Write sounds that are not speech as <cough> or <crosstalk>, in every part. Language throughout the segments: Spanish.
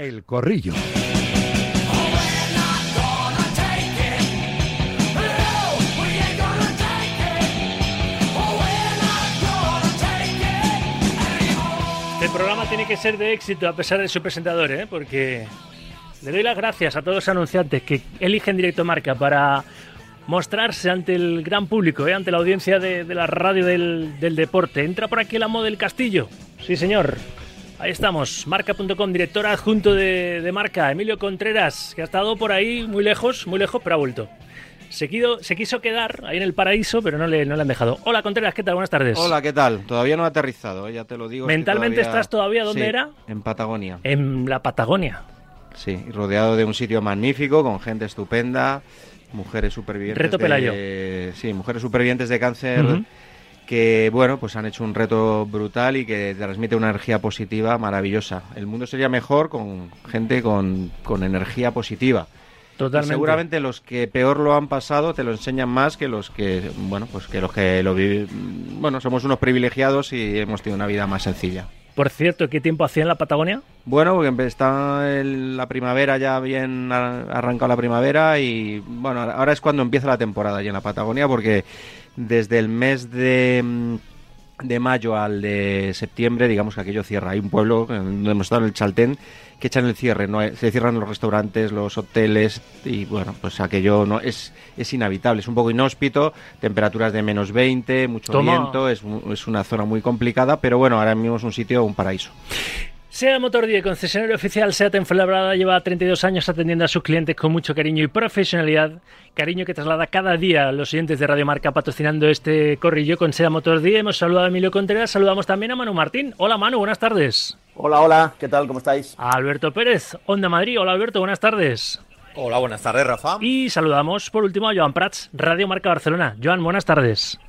El Corrillo. El programa tiene que ser de éxito a pesar de su presentador, ¿eh? porque le doy las gracias a todos los anunciantes que eligen Directo Marca para mostrarse ante el gran público, ¿eh? ante la audiencia de, la radio del, del, deporte. Entra por aquí el amo del castillo. Sí, señor. Ahí estamos, marca.com, director adjunto de, de, Marca, Emilio Contreras, que ha estado por ahí muy lejos, muy lejos, pero ha vuelto. Se, quido, se quiso quedar ahí en el paraíso, pero no le, no le han dejado. Hola Contreras, ¿qué tal? Buenas tardes. Hola, ¿qué tal? Todavía no ha aterrizado, ¿eh? ya te lo digo. ¿Mentalmente todavía... estás todavía dónde sí, era? En Patagonia. En la Patagonia. Sí, rodeado de un sitio magnífico, con gente estupenda, mujeres supervivientes. Reto Pelayo. De... Sí, mujeres supervivientes de cáncer. Uh -huh que bueno, pues han hecho un reto brutal y que transmite una energía positiva maravillosa. El mundo sería mejor con gente con, con energía positiva. Totalmente. Y seguramente los que peor lo han pasado te lo enseñan más que los que, bueno, pues que los que lo viven. Bueno, somos unos privilegiados y hemos tenido una vida más sencilla. Por cierto, ¿qué tiempo hacía en la Patagonia? Bueno, porque está el, la primavera ya bien arrancado la primavera y bueno, ahora es cuando empieza la temporada allí en la Patagonia porque desde el mes de, de mayo al de septiembre, digamos que aquello cierra. Hay un pueblo donde hemos estado en el Chaltén que echan el cierre, no se cierran los restaurantes, los hoteles y bueno, pues aquello no es, es inhabitable, es un poco inhóspito, temperaturas de menos 20, mucho Toma. viento, es, es una zona muy complicada, pero bueno, ahora mismo es un sitio, un paraíso. SEA Motor 10, concesionario oficial SEAT en Fuenlabrada, lleva 32 años atendiendo a sus clientes con mucho cariño y profesionalidad. Cariño que traslada cada día a los oyentes de Radio Marca patrocinando este corrillo con SEA Motor 10. Hemos saludado a Emilio Contreras, saludamos también a Manu Martín. Hola Manu, buenas tardes. Hola, hola, ¿qué tal? ¿Cómo estáis? A Alberto Pérez, Onda Madrid. Hola Alberto, buenas tardes. Hola, buenas tardes, Rafa. Y saludamos por último a Joan Prats, Radio Marca Barcelona. Joan, buenas tardes.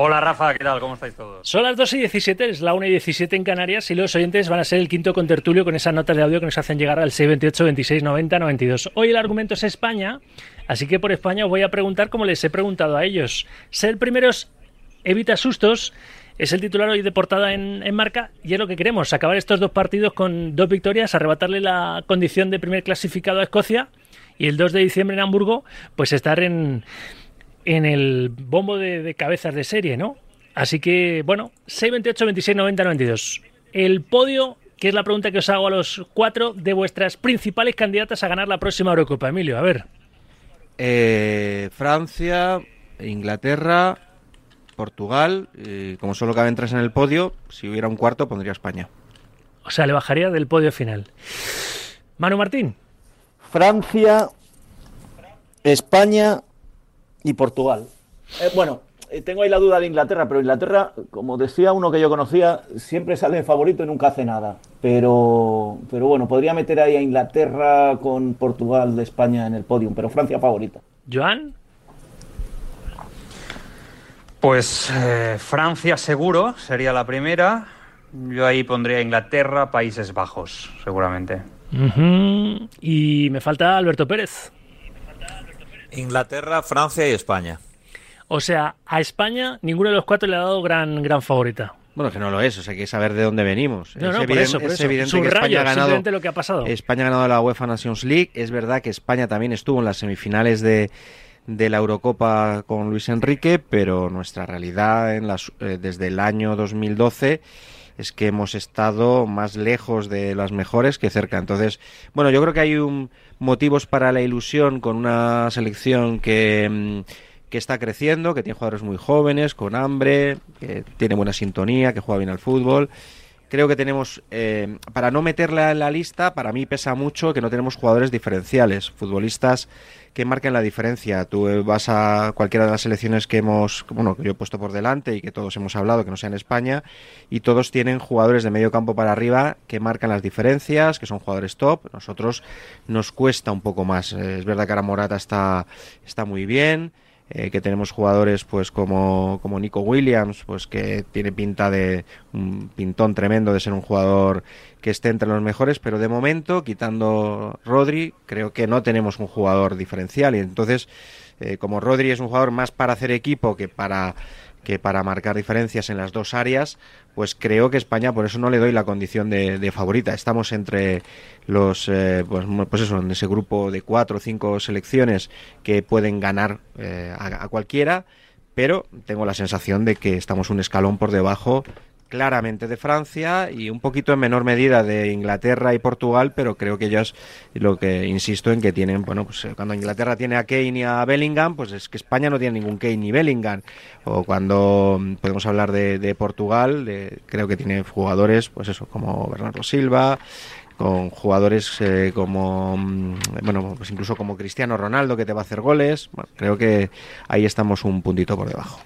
Hola Rafa, ¿qué tal? ¿Cómo estáis todos? Son las 2 y 17, es la 1 y 17 en Canarias y los oyentes van a ser el quinto contertulio con esas notas de audio que nos hacen llegar al 628 26 90 92. Hoy el argumento es España, así que por España os voy a preguntar como les he preguntado a ellos. Ser primeros evita sustos, es el titular hoy de portada en, en, marca y es lo que queremos, acabar estos dos partidos con dos victorias, arrebatarle la condición de primer clasificado a Escocia y el 2 de diciembre en Hamburgo, pues estar en en el bombo de, de, cabezas de serie, ¿no? Así que, bueno, 628, 26, 90, 92. El podio, que es la pregunta que os hago a los cuatro de vuestras principales candidatas a ganar la próxima Eurocopa. Emilio, a ver. Eh, Francia, Inglaterra, Portugal. Eh, como solo caben tres en el podio, si hubiera un cuarto pondría España. O sea, le bajaría del podio final. Manu Martín. Francia, España y Portugal. Eh, bueno, eh, tengo ahí la duda de Inglaterra, pero Inglaterra, como decía uno que yo conocía, siempre sale favorito y nunca hace nada. Pero, pero bueno, podría meter ahí a Inglaterra con Portugal de España en el podium, pero Francia favorita. Joan. Pues eh, Francia seguro sería la primera. Yo ahí pondría Inglaterra, Países Bajos, seguramente. Uh -huh. Y me falta Alberto Pérez. Inglaterra, Francia y España. O sea, a España ninguno de los cuatro le ha dado gran, gran favorita. Bueno, que no lo es, o sea, hay que saber de dónde venimos. No, es, no, evidente, por eso, por es evidente Subrayo, que España ha ganado. lo que ha pasado. España ha ganado la UEFA Nations League. Es verdad que España también estuvo en las semifinales de, de la Eurocopa con Luis Enrique, pero nuestra realidad en las, eh, desde el año 2012 es que hemos estado más lejos de las mejores que cerca. Entonces, bueno, yo creo que hay un, motivos para la ilusión con una selección que, que está creciendo, que tiene jugadores muy jóvenes, con hambre, que tiene buena sintonía, que juega bien al fútbol. Creo que tenemos, eh, para no meterla en la lista, para mí pesa mucho que no tenemos jugadores diferenciales, futbolistas que marquen la diferencia. Tú vas a cualquiera de las selecciones que hemos, bueno, que yo he puesto por delante y que todos hemos hablado, que no sea en España, y todos tienen jugadores de medio campo para arriba que marcan las diferencias, que son jugadores top. Nosotros nos cuesta un poco más. Es verdad que ahora Morata está, está muy bien. Eh, que tenemos jugadores pues como, como Nico Williams, pues que tiene pinta de un pintón tremendo de ser un jugador que esté entre los mejores, pero de momento, quitando Rodri, creo que no tenemos un jugador diferencial. Y entonces, eh, como Rodri es un jugador más para hacer equipo que para que para marcar diferencias en las dos áreas, pues creo que España, por eso no le doy la condición de, favorita. Estamos entre los, eh, pues, pues, eso, en ese grupo de cuatro o cinco selecciones que pueden ganar eh, a cualquiera, pero tengo la sensación de que estamos un escalón por debajo claramente de Francia y un poquito en menor medida de Inglaterra y Portugal, pero creo que ellos, lo que insisto en que tienen, bueno, pues eh, cuando Inglaterra tiene a Kane y a Bellingham, pues es que España no tiene ningún Kane ni Bellingham. O cuando mm, podemos hablar de, Portugal, de, creo que tiene jugadores, pues eso, como Bernardo Silva, con jugadores eh, como, mm, bueno, pues incluso como Cristiano Ronaldo que te va a hacer goles. Bueno, creo que ahí estamos un puntito por debajo.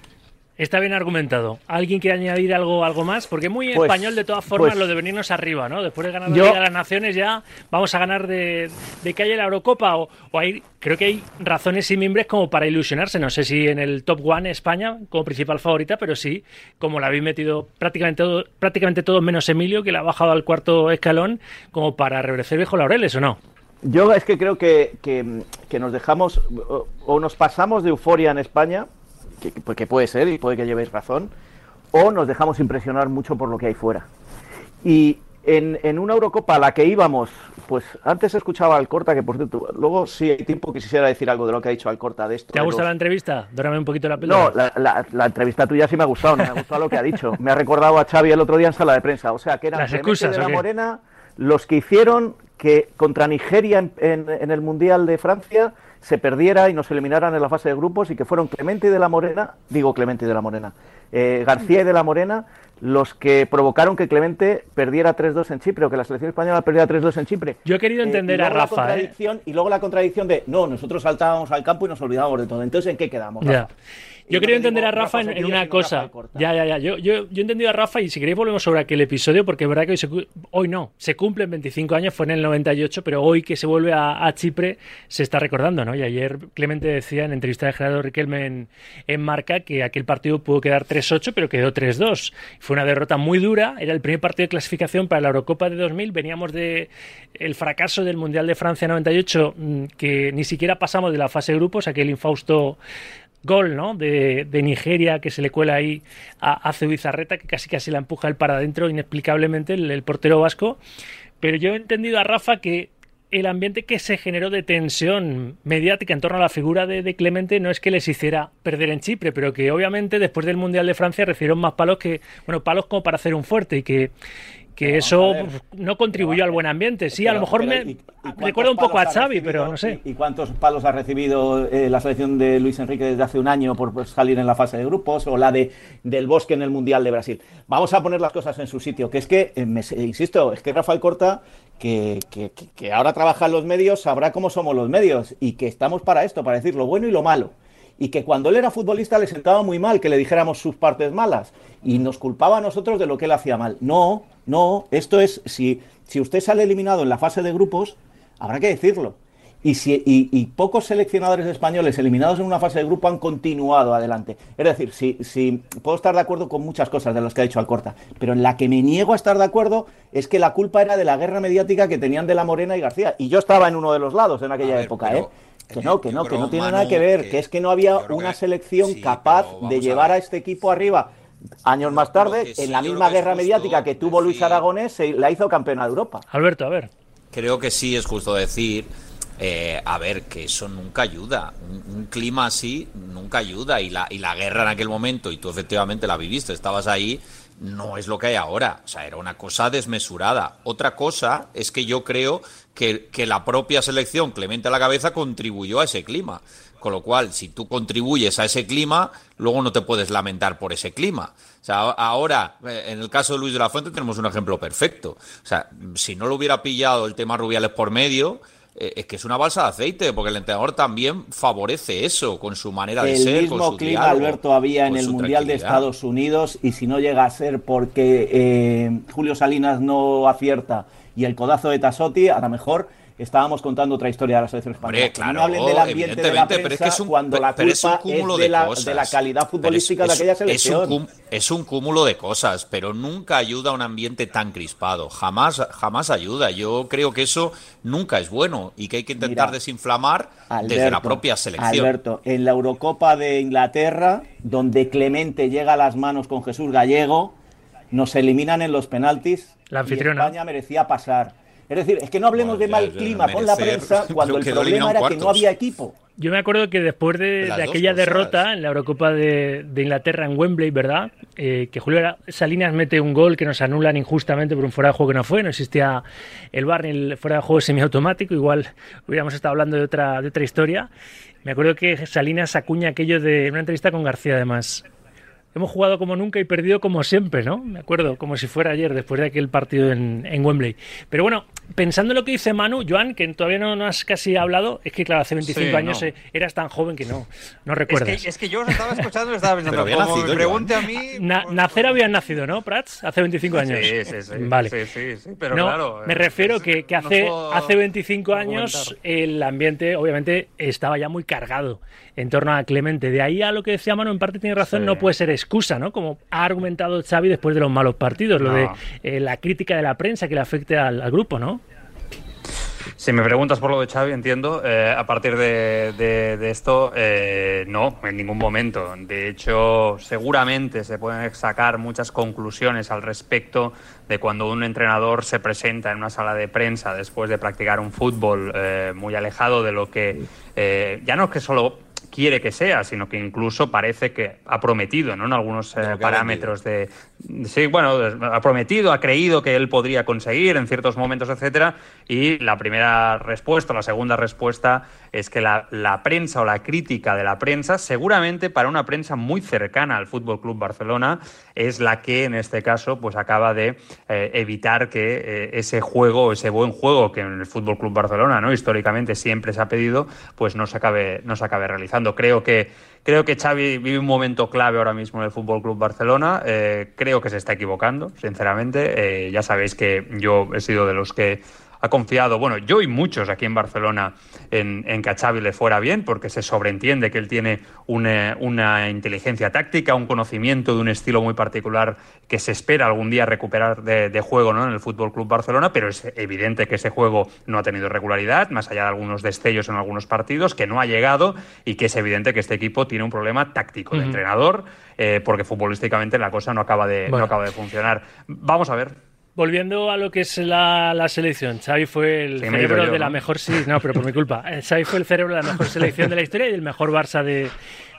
Está bien argumentado. ¿Alguien quiere añadir algo, algo más? Porque muy pues, español de todas formas pues lo de venirnos arriba, ¿no? Después de ganar la Liga de las Naciones ya vamos a ganar de, de que haya la Eurocopa o, hay, creo que hay razones y mimbres como para ilusionarse. No sé si en el top one España como principal favorita, pero sí, como la habéis metido prácticamente todo, prácticamente todos menos Emilio, que la ha bajado al cuarto escalón, como para reverdecer viejo laureles o no. Yo es que creo que, que, que nos dejamos o nos pasamos de euforia en España pues, que, puede ser y puede que llevéis razón, o nos dejamos impresionar mucho por lo que hay fuera. Y en, una Eurocopa a la que íbamos, pues antes escuchaba al Corta, que por cierto, luego si hay tiempo quisiera decir algo de lo que ha dicho Alcorta de esto. ¿Te ha gustado la entrevista? Dórame un poquito la pelota. No, la, entrevista tuya sí me ha gustado, me ha gustado lo que ha dicho. Me ha recordado a Xavi el otro día en sala de prensa. O sea, que eran Las excusas, de la Morena los que hicieron que contra Nigeria en el Mundial de Francia se perdiera y nos eliminaran en la fase de grupos y que fueron Clemente de la Morena, digo Clemente de la Morena, eh, García y de la Morena los que provocaron que Clemente perdiera 3-2 en Chipre o que la selección española perdiera 3-2 en Chipre. Yo he querido eh, entender a Rafa. ¿eh? Y luego la contradicción de, no, nosotros saltábamos al campo y nos olvidábamos de todo. Entonces, ¿en qué quedamos? Yo quería entender a Rafa en, una cosa. Ya, ya, ya. Yo, yo, yo, he entendido a Rafa y si queréis volvemos sobre aquel episodio porque es verdad que hoy, se, hoy no, se cumplen 25 años, fue en el 98, pero hoy que se vuelve a, Chipre se está recordando, ¿no? Y ayer Clemente decía en entrevista de Gerardo Riquelme en, en Marca que aquel partido pudo quedar 3-8, pero quedó 3-2. Fue una derrota muy dura, era el primer partido de clasificación para la Eurocopa de 2000, veníamos de el fracaso del Mundial de Francia 98, mm, que ni siquiera pasamos de la fase de grupos, aquel infausto gol ¿no? de, Nigeria que se le cuela ahí a, a que casi casi la empuja el para adentro inexplicablemente el, portero vasco. Pero yo he entendido a Rafa que el ambiente que se generó de tensión mediática en torno a la figura de, Clemente no es que les hiciera perder en Chipre, pero que obviamente después del Mundial de Francia recibieron más palos que, bueno, palos como para hacer un fuerte y que, que eso no contribuyó al buen ambiente. Sí, a lo mejor me recuerda un poco a Xavi, pero no sé. ¿Y cuántos palos ha recibido eh, la selección de Luis Enrique desde hace un año por salir en la fase de grupos o la de del Bosque en el Mundial de Brasil? Vamos a poner las cosas en su sitio, que es que, eh, insisto, es que Rafael Corta, que, que, que ahora trabaja en los medios, sabrá cómo somos los medios y que estamos para esto, para decir lo bueno y lo malo y que cuando él era futbolista le sentaba muy mal que le dijéramos sus partes malas y nos culpaba a nosotros de lo que él hacía mal. No, no, esto es, si, si usted sale eliminado en la fase de grupos, habrá que decirlo. Y, si, y, pocos seleccionadores españoles eliminados en una fase de grupo han continuado adelante. Es decir, si, si puedo estar de acuerdo con muchas cosas de las que ha dicho Alcorta, pero en la que me niego a estar de acuerdo es que la culpa era de la guerra mediática que tenían de la Morena y García. Y yo estaba en uno de los lados en aquella época, ¿eh? Que no, que no, que no tiene nada que ver, que, es que no había una selección capaz de llevar a, este equipo arriba. Años más tarde, en la misma guerra mediática que tuvo Luis Aragonés, se la hizo campeona de Europa. Alberto, a ver. Creo que sí es justo decir, eh, a ver, que eso nunca ayuda. Un, clima así nunca ayuda. Y la, y la guerra en aquel momento, y tú efectivamente la viviste, estabas ahí, no es lo que hay ahora. O sea, era una cosa desmesurada. Otra cosa es que yo creo que, que la propia selección, Clemente a la cabeza, contribuyó a ese clima. Con lo cual, si tú contribuyes a ese clima, luego no te puedes lamentar por ese clima. O sea, ahora, eh, en el caso de Luis de la Fuente, tenemos un ejemplo perfecto. O sea, si no lo hubiera pillado el tema Rubiales por medio, es que es una balsa de aceite, porque el entrenador también favorece eso con su manera de ser. El mismo clima, Alberto, había en el Mundial de Estados Unidos y si no llega a ser porque eh, Julio Salinas no acierta y el codazo de Tasotti, a lo mejor estábamos contando otra historia de la selección española. claro, no hablen del ambiente de la prensa pero es que es un, cuando la culpa es, un cúmulo es de, de, la, cosas. de la calidad futbolística es, de aquella es selección. un, es un cúmulo de cosas, pero nunca ayuda a un ambiente tan crispado. Jamás, jamás ayuda. Yo creo que eso nunca es bueno y que hay que intentar Mira, desinflamar Alberto, desde la propia selección. Alberto, en la Eurocopa de Inglaterra, donde Clemente llega a las manos con Jesús Gallego, nos eliminan en los penaltis. La y anfitriona. España merecía pasar. Es decir, es que no hablemos Bueno, de mal ya, ya, clima con la prensa <laughs> cuando el problema era que no había equipo. Yo me acuerdo que después de, aquella cosas. derrota en la Eurocopa de, de Inglaterra en Wembley, ¿verdad? Eh, que Julio Salinas mete un gol que nos anulan injustamente por un fuera de juego que no fue, no existía el bar ni el fuera de juego semiautomático, igual hubiéramos estado hablando de otra, de otra historia. Me acuerdo que Salinas acuña aquello de en una entrevista con García además. Hemos jugado como nunca y perdido como siempre, ¿no? Me acuerdo, como si fuera ayer, después de aquel partido en, en Wembley. Pero bueno, pensando en lo que dice Manu, Joan, que todavía no, no has casi hablado, es que claro, hace 25 Sí, años no. eh, eras tan joven que no, no Es recuerdas. que, es que yo os estaba escuchando y estaba pensando, había como nacido, me pregunte a mí... Na- pues- nacer habías nacido, ¿no, Prats? Hace 25 años. Sí, sí, sí. Vale. Sí, sí, sí, pero no, claro... me refiero es- que, hace, hace 25 años el ambiente, obviamente, estaba ya muy cargado en torno a Clemente. De ahí a lo que decía Manu, en parte tiene razón, Sí. no puede ser excusa, ¿no? Como ha argumentado Xavi después de los malos partidos, lo de eh, la crítica de la prensa que le afecte al, al grupo, ¿no? Si me preguntas por lo de Xavi, entiendo, eh, a partir de, de- de esto, eh, no, en ningún momento. De hecho, seguramente se pueden sacar muchas conclusiones al respecto de cuando un entrenador se presenta en una sala de prensa después de practicar un fútbol eh, muy alejado de lo que ya no es que solo quiere que sea, sino que incluso parece que ha prometido, ¿no? En algunos eh, De parámetros de sí, bueno, ha prometido, ha creído que él podría conseguir en ciertos momentos, etcétera, y la primera respuesta, la segunda respuesta es que la, la prensa o la crítica de la prensa, seguramente para una prensa muy cercana al Fútbol Club Barcelona, es la que en este caso pues acaba de eh, evitar que eh, ese juego, ese buen juego que en el Fútbol Club Barcelona, ¿no? históricamente siempre se ha pedido, pues no se acabe, no se acabe realizando. Creo que Creo que Xavi vive un momento clave ahora mismo en el Fútbol Club Barcelona. Eh, creo que se está equivocando, sinceramente. Eh, ya sabéis que yo he sido de los que ha confiado, bueno, yo y muchos aquí en Barcelona, en, en que a Xavi le fuera bien, porque se sobreentiende que él tiene una, una inteligencia táctica, un conocimiento de un estilo muy particular que se espera algún día recuperar de, de juego ¿no? en el Fútbol Club Barcelona, pero es evidente que ese juego no ha tenido regularidad, más allá de algunos destellos en algunos partidos, que no ha llegado y que es evidente que este equipo tiene un problema táctico de entrenador, eh, porque futbolísticamente la cosa no acaba de, Bueno. no acaba de funcionar. Vamos a ver. Volviendo a lo que es la, la selección, Xavi fue el Sí, cerebro yo, de la ¿no? mejor, sí, no, pero por mi culpa. <laughs> Eh, Xavi fue el cerebro de la mejor selección de la historia y del mejor Barça de,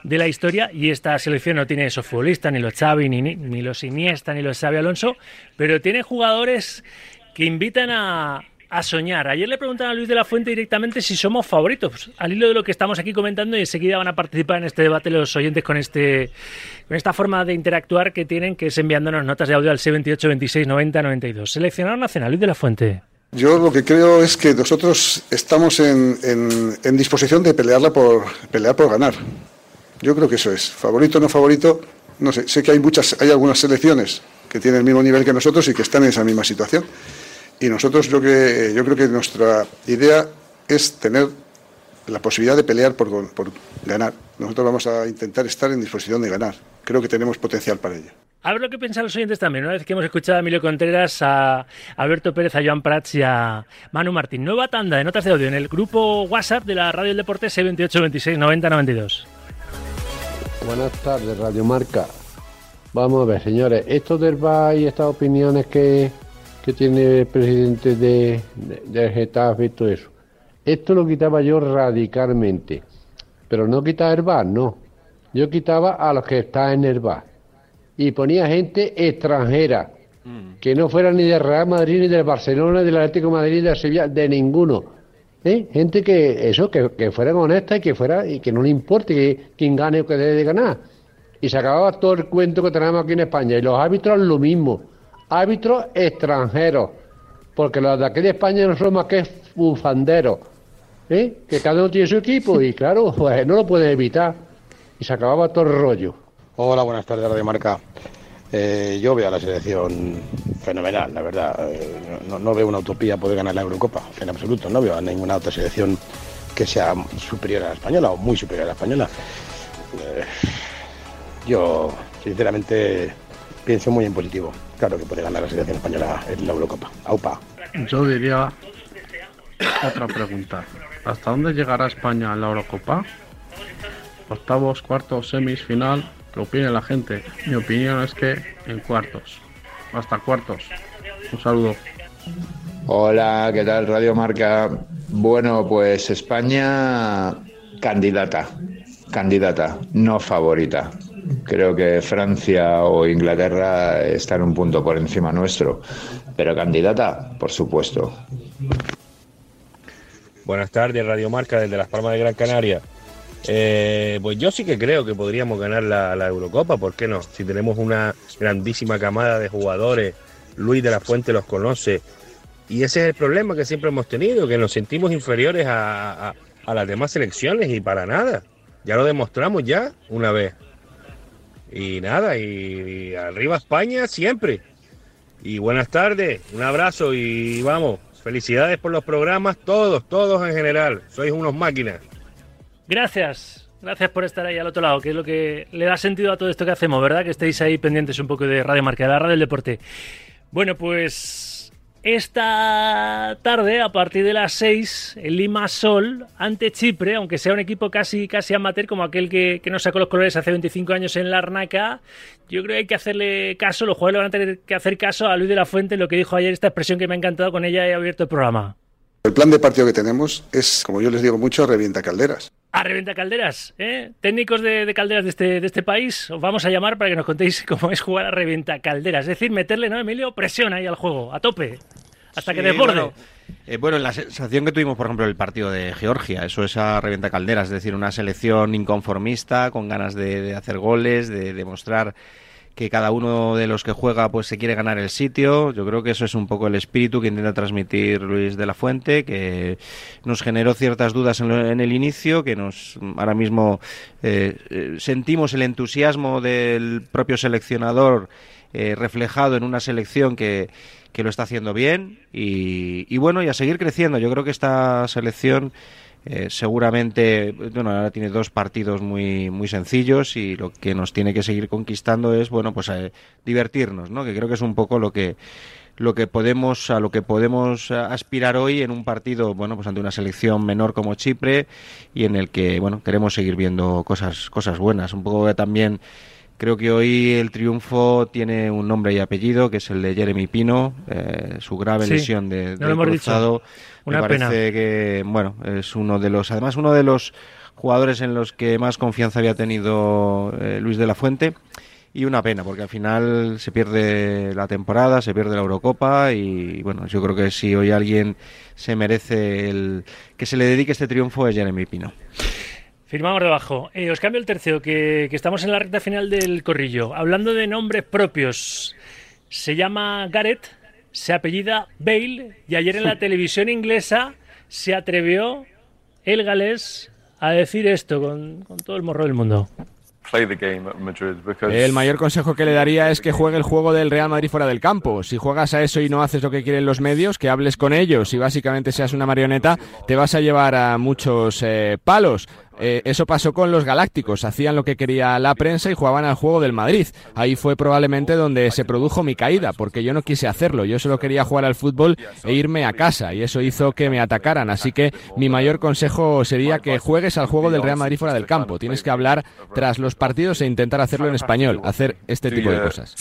de la historia. Y esta selección no tiene esos futbolistas, ni los Xavi, ni, ni, ni los Iniesta, ni los Xavi Alonso, pero tiene jugadores que invitan a, a soñar. Ayer le preguntaron a Luis de la Fuente directamente si somos favoritos, al hilo de lo que estamos aquí comentando y enseguida van a participar en este debate los oyentes con este con esta forma de interactuar que tienen, que es enviándonos notas de audio al 628 26 90 92. Seleccionador nacional, Luis de la Fuente. Yo lo que creo es que nosotros estamos en, en- en disposición de pelearla por pelear por ganar. Yo creo que eso es. Favorito no favorito, no sé. Sé que hay muchas, hay algunas selecciones que tienen el mismo nivel que nosotros y que están en esa misma situación. Y nosotros yo que yo creo que nuestra idea es tener la posibilidad de pelear por, por ganar. Nosotros vamos a intentar estar en disposición de ganar. Creo que tenemos potencial para ello. A ver lo que piensan los oyentes también. Una vez que hemos escuchado a Emilio Contreras, a Alberto Pérez, a Joan Prats y a Manu Martín. Nueva tanda de notas de audio en el grupo WhatsApp de la Radio del Deporte 628 26 90 92. Buenas tardes, Radio Marca. Vamos a ver, señores, esto del VAR y estas opiniones que, que tiene el presidente de, de, del Getafe y todo eso, esto lo quitaba yo radicalmente. Pero no quitaba el VAR, no. Yo quitaba a los que están en el VAR. Y ponía gente extranjera, que no fuera ni del Real Madrid, ni del Barcelona, ni del Atlético de Madrid, ni del Sevilla, de ninguno. ¿Eh? Gente que, eso, que, que fuera honesta y que fuera, y que no le importe que, quién gane o que debe de ganar. Y se acababa todo el cuento que tenemos aquí en España. Y los árbitros lo mismo. Árbitros extranjeros. Porque los de aquí de España no son más que bufanderos. ¿eh? Que cada uno tiene su equipo y claro, pues no lo pueden evitar. Y se acababa todo el rollo. Hola, buenas tardes, Radio Marca. Eh, yo veo a la selección fenomenal, la verdad. Eh, no, no, veo una utopía poder ganar la Eurocopa, en absoluto. No veo a ninguna otra selección que sea superior a la española o muy superior a la española. Eh, yo, sinceramente, pienso muy en positivo. Claro que puede ganar la selección española en la Eurocopa. AUPA. Yo diría otra pregunta. ¿Hasta dónde llegará España en la Eurocopa? Octavos, cuartos, semis, final. ¿Qué opina la gente? Mi opinión es que en cuartos. Hasta cuartos. Un saludo. Hola, ¿qué tal Radio Marca? Bueno, pues España candidata, candidata, no favorita. Creo que Francia o Inglaterra están un punto por encima nuestro, pero candidata, por supuesto. Buenas tardes, Radio Marca desde Las Palmas de Gran Canaria. Eh, pues yo sí que creo que podríamos ganar la, Eurocopa, ¿por qué no? Si tenemos una grandísima camada de jugadores, Luis de la Fuente los conoce, y ese es el problema que siempre hemos tenido, que nos sentimos inferiores a, a, a las demás selecciones y para nada. Ya lo demostramos ya una vez. Y nada, y, arriba España siempre. Y buenas tardes, un abrazo y vamos, felicidades por los programas, todos, todos en general. Sois unos máquinas. Gracias. Gracias por estar ahí al otro lado, que es lo que le da sentido a todo esto que hacemos, ¿verdad? Que estéis ahí pendientes un poco de Radio Marca, de la radio del deporte. Bueno, pues esta tarde, a partir de las 6, el Lima Sol ante Chipre, aunque sea un equipo casi, casi amateur como aquel que, que nos sacó los colores hace 25 años en la Arnaca, yo creo que hay que hacerle caso, los jugadores van a tener que hacer caso a Luis de la Fuente, lo que dijo ayer, esta expresión que me ha encantado, con ella he abierto el programa. El plan de partido que tenemos es, como yo les digo mucho, revienta calderas. A revienta calderas, ¿eh? Técnicos de, de, calderas de este, de este país, os vamos a llamar para que nos contéis <laughs> cómo es jugar a revienta calderas. Es decir, meterle, ¿no, Emilio? Presión ahí al juego, a tope, hasta sí, que desborde. Bueno, eh, bueno, la sensación que tuvimos, por ejemplo, el partido de Georgia, eso es a revienta calderas, es decir, una selección inconformista, con ganas de, de hacer goles, de demostrar que cada uno de los que juega pues se quiere ganar el sitio. Yo creo que eso es un poco el espíritu que intenta transmitir Luis de la Fuente, que nos generó ciertas dudas en, lo, en el inicio, que nos ahora mismo eh, sentimos el entusiasmo del propio seleccionador eh, reflejado en una selección que, que lo está haciendo bien y bueno, y a seguir creciendo. Yo creo que esta selección eh, seguramente, bueno, ahora tiene dos partidos muy, muy sencillos y lo que nos tiene que seguir conquistando es, bueno, pues eh, divertirnos, ¿no? Que creo que es un poco lo que lo que podemos a lo que podemos aspirar hoy en un partido bueno pues ante una selección menor como Chipre y en el que bueno queremos seguir viendo cosas cosas buenas un poco también Creo que hoy el triunfo tiene un nombre y apellido, que es el de Jeremy Pino, eh, su grave Sí, lesión de, no lo hemos cruzado. dicho. Una Me parece pena. que, bueno, es uno de los, además uno de los jugadores en los que más confianza había tenido eh, Luis de la Fuente. Y una pena, porque al final se pierde la temporada, se pierde la Eurocopa y bueno, yo creo que si hoy alguien se merece el que se le dedique este triunfo es Jeremy Pino. Firmamos debajo. Eh, os cambio el tercio, que, que estamos en la recta final del corrillo. Hablando de nombres propios, se llama Gareth, se apellida Bale, y ayer en la <laughs> televisión inglesa se atrevió el galés a decir esto con, con todo el morro del mundo. El mayor consejo que le daría es que juegue el juego del Real Madrid fuera del campo. Si juegas a eso y no haces lo que quieren los medios, que hables con ellos y básicamente seas una marioneta, te vas a llevar a muchos eh, palos. Eh, eso pasó con los Galácticos, hacían lo que quería la prensa y jugaban al juego del Madrid. Ahí fue probablemente donde se produjo mi caída, porque yo no quise hacerlo, yo solo quería jugar al fútbol e irme a casa, y eso hizo que me atacaran. Así que mi mayor consejo sería que juegues al juego del Real Madrid fuera del campo. Tienes que hablar tras los partidos e intentar hacerlo en español, hacer este tipo de cosas.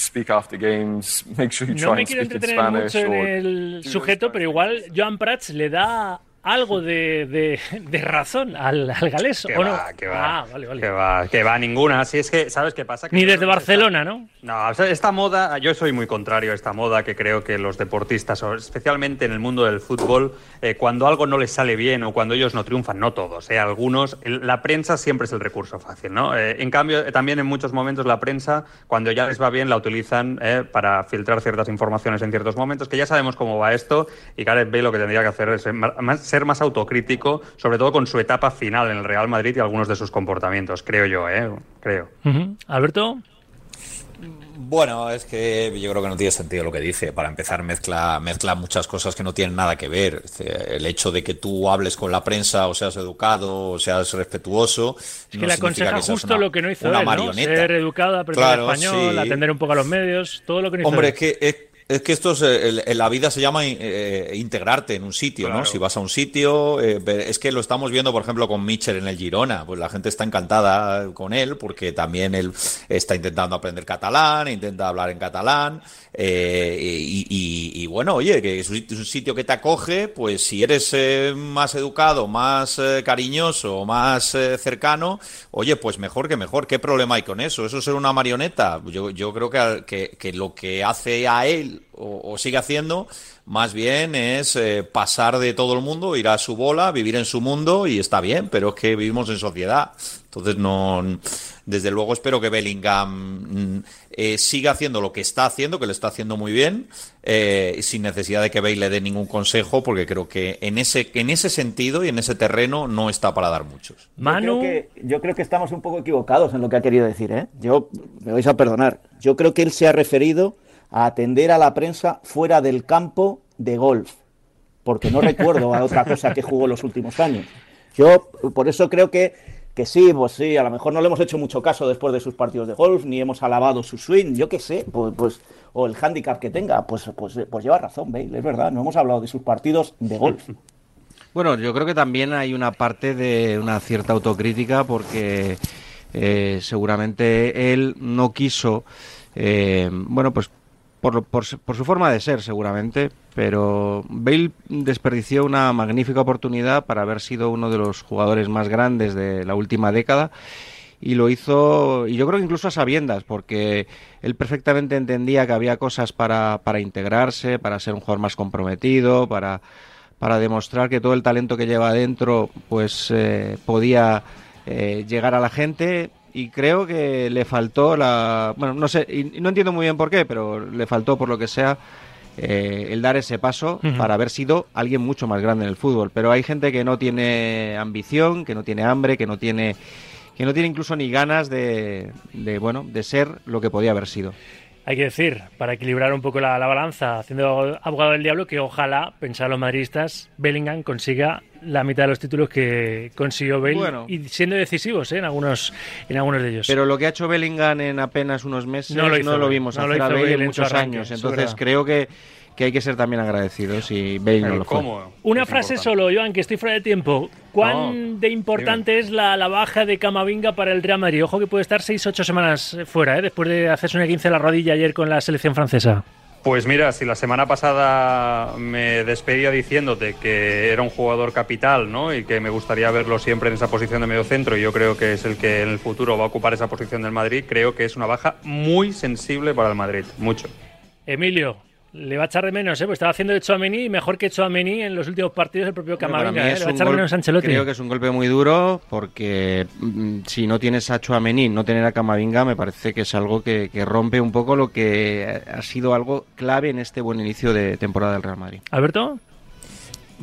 No me quiero entretener mucho en el sujeto, pero igual Joan Prats le da algo de, de, de razón al, al galés, Que ¿o no? va, que va. Ah, vale, vale. Que va, que va ninguna. Si es que, ¿sabes qué pasa? Que Ni desde Barcelona, ¿no? No, esta moda, yo soy muy contrario a esta moda que creo que los deportistas, especialmente en el mundo del fútbol, eh, cuando algo no les sale bien o cuando ellos no triunfan, no todos, eh, algunos, el- la prensa siempre es el recurso fácil, ¿no? Eh, en cambio, eh, también en muchos momentos la prensa, cuando ya les va bien, la utilizan eh, para filtrar ciertas informaciones en ciertos momentos, que ya sabemos cómo va esto, y Gareth Bale lo que tendría que hacer es más, ser más autocrítico, sobre todo con su etapa final en el Real Madrid y algunos de sus comportamientos, creo yo, ¿eh? Creo. Alberto, Bueno, es que yo creo que no tiene sentido lo que dice. Para empezar, mezcla, mezcla muchas cosas que no tienen nada que ver. El hecho de que tú hables con la prensa o seas educado o seas respetuoso. Es que no le aconseja que justo una- lo que no hizo una él, ¿no? marioneta. Ser educado, aprender Claro, español, sí. atender un poco a los medios, todo lo que no hizo Hombre, él. es que, es, es que esto es, eh, en la vida se llama eh, integrarte en un sitio, ¿no? Si vas a un sitio, eh, es que lo estamos viendo, por ejemplo, con Mitchell en el Girona, pues la gente está encantada con él porque también él está intentando aprender catalán, intenta hablar en catalán, eh, y, y- y bueno, oye, que es un sitio que te acoge, pues si eres eh, más educado, más eh, cariñoso, más eh, cercano, oye, pues mejor que mejor. ¿Qué problema hay con eso? ¿Eso es ser una marioneta? Yo, yo creo que, que, que lo que hace a él o, o sigue haciendo, más bien es eh, pasar de todo el mundo, ir a su bola, vivir en su mundo y está bien, pero es que vivimos en sociedad. Entonces, no. Desde luego, espero que Bellingham mm, eh, siga haciendo lo que está haciendo, que lo está haciendo muy bien, eh, sin necesidad de que Bale le dé ningún consejo, porque creo que en ese, en ese sentido y en ese terreno no está para dar muchos. Manu, Yo creo, que, yo creo que estamos un poco equivocados en lo que ha querido decir, ¿eh? Yo, me vais a perdonar, yo creo que él se ha referido a atender a la prensa fuera del campo de golf, porque no recuerdo a otra cosa que jugó los últimos años. Yo, por eso creo que, que sí, pues sí, a lo mejor no le hemos hecho mucho caso después de sus partidos de golf, ni hemos alabado su swing, yo qué sé, pues, pues o el handicap que tenga, pues, pues, pues lleva razón, Bale, es verdad, no hemos hablado de sus partidos de golf. Bueno, yo creo que también hay una parte de una cierta autocrítica porque eh, seguramente él no quiso, eh, bueno, pues por, su forma de ser seguramente, pero Bale desperdició una magnífica oportunidad para haber sido uno de los jugadores más grandes de la última década y lo hizo, y yo creo que incluso a sabiendas, porque él perfectamente entendía que había cosas para, para integrarse, para ser un jugador más comprometido, para, para demostrar que todo el talento que lleva adentro pues eh, podía eh, llegar a la gente y creo que le faltó la bueno no sé y no entiendo muy bien por qué pero le faltó por lo que sea eh, el dar ese paso para haber sido alguien mucho más grande en el fútbol. Pero hay gente que no tiene ambición que no tiene hambre que no tiene que no tiene incluso ni ganas de, de bueno de ser lo que podía haber sido hay que decir, para equilibrar un poco la, la balanza, haciendo abogado del diablo, que ojalá, pensar los madridistas, Bellingham consiga la mitad de los títulos que consiguió Bale Bueno. y siendo decisivos ¿eh? en algunos en algunos de ellos. Pero lo que ha hecho Bellingham en apenas unos meses No lo lo, vimos no lo hacer hizo Bale en muchos arranque, años. Entonces creo que, que hay que ser también agradecidos y Bale no lo fue. Una frase solo, Joan, que estoy fuera de tiempo. ¿Cuán No, de importante es la, la baja de Camavinga para el Real Madrid? Ojo que puede estar 6-8 semanas eh, fuera, ¿eh? después de hacerse una 15 en la rodilla ayer con la selección francesa. Pues mira, si la semana pasada me despedía diciéndote que era un jugador capital, ¿no? Y que me gustaría verlo siempre en esa posición de medio centro, y yo creo que es el que en el futuro va a ocupar esa posición del Madrid, creo que es una baja muy sensible para el Madrid, mucho. Emilio, le va a echar de menos, ¿eh? Pues estaba haciendo de Chouameni y mejor que Chouameni en los últimos partidos el propio Camavinga, ¿eh? Le va a echar de menos a Ancelotti. Creo que es un golpe muy duro porque mm, si no tienes a Chouameni, no tener a Camavinga, me parece que es algo que, que rompe un poco lo que ha sido algo clave en este buen inicio de temporada del Real Madrid. Alberto.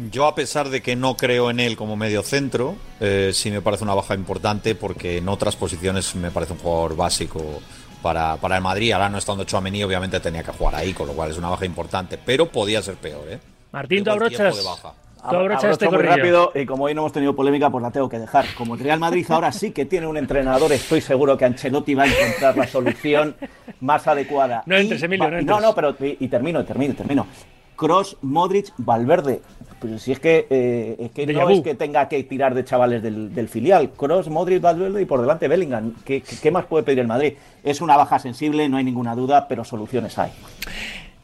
Yo, a pesar de que no creo en él como medio centro, eh, sí me parece una baja importante porque en otras posiciones me parece un jugador básico para, para el Madrid. Ahora no estando Chouameni, obviamente tenía que jugar ahí, con lo cual es una baja importante, pero podía ser peor, ¿eh? Martín, tú abrochas. de baja. Tú abrochas Abrocho este muy corrillo. rápido y como hoy no hemos tenido polémica, pues la tengo que dejar. Como el Real Madrid ahora sí que tiene un entrenador, estoy seguro que Ancelotti va a encontrar la solución más adecuada. No entres, Emilio, no entres. no, pero y, y termino, termino, termino. Cross, Modric, Valverde. Pero si es que, eh, es que no vu. es que tenga que tirar de chavales del, del filial. Cross, Modric, Valverde y por delante Bellingham. ¿Qué, qué- qué más puede pedir el Madrid? Es una baja sensible, no hay ninguna duda, pero soluciones hay.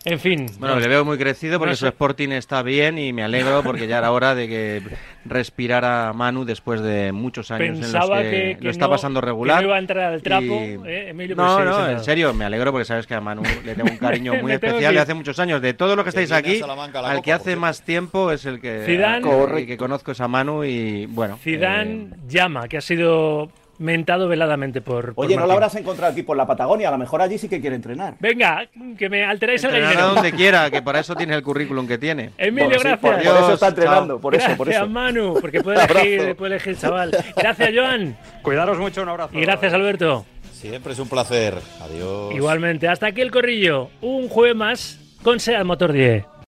En fin. Bueno, le veo muy crecido porque no su. Sporting está bien y me alegro porque ya era hora de que respirara Manu después de muchos años en Pensaba los que, que, que lo está no- pasando que regular. no iba a entrar al trapo, y- ¿eh, Emilio? No, no, en serio, me alegro porque sabes que a Manu le tengo un cariño <laughs> muy especial que- de hace muchos años. De todo lo que Que estáis aquí, al Copa, que hace más tiempo es el que, Zidane- el que conozco es a Manu y bueno. Zidane eh, llama, que ha sido mentado veladamente por. por Oye, ¿no lo Martín. habrás encontrado aquí por la Patagonia? A lo mejor allí sí que quiere entrenar. Venga, que me alteráis el gallinero. donde quiera, que para eso tiene el currículum que tiene. Emilio, Por- sí, gracias. por, por eso está entrenando, por eso, gracias, por eso. Manu, porque <laughs> puede elegir, puede elegir, chaval. Gracias, Joan. Cuidaros mucho, un abrazo. Y gracias, Alberto. Siempre es un placer. Adiós. Igualmente, hasta aquí el corrillo. Un jueves más con SEAT Motor 10.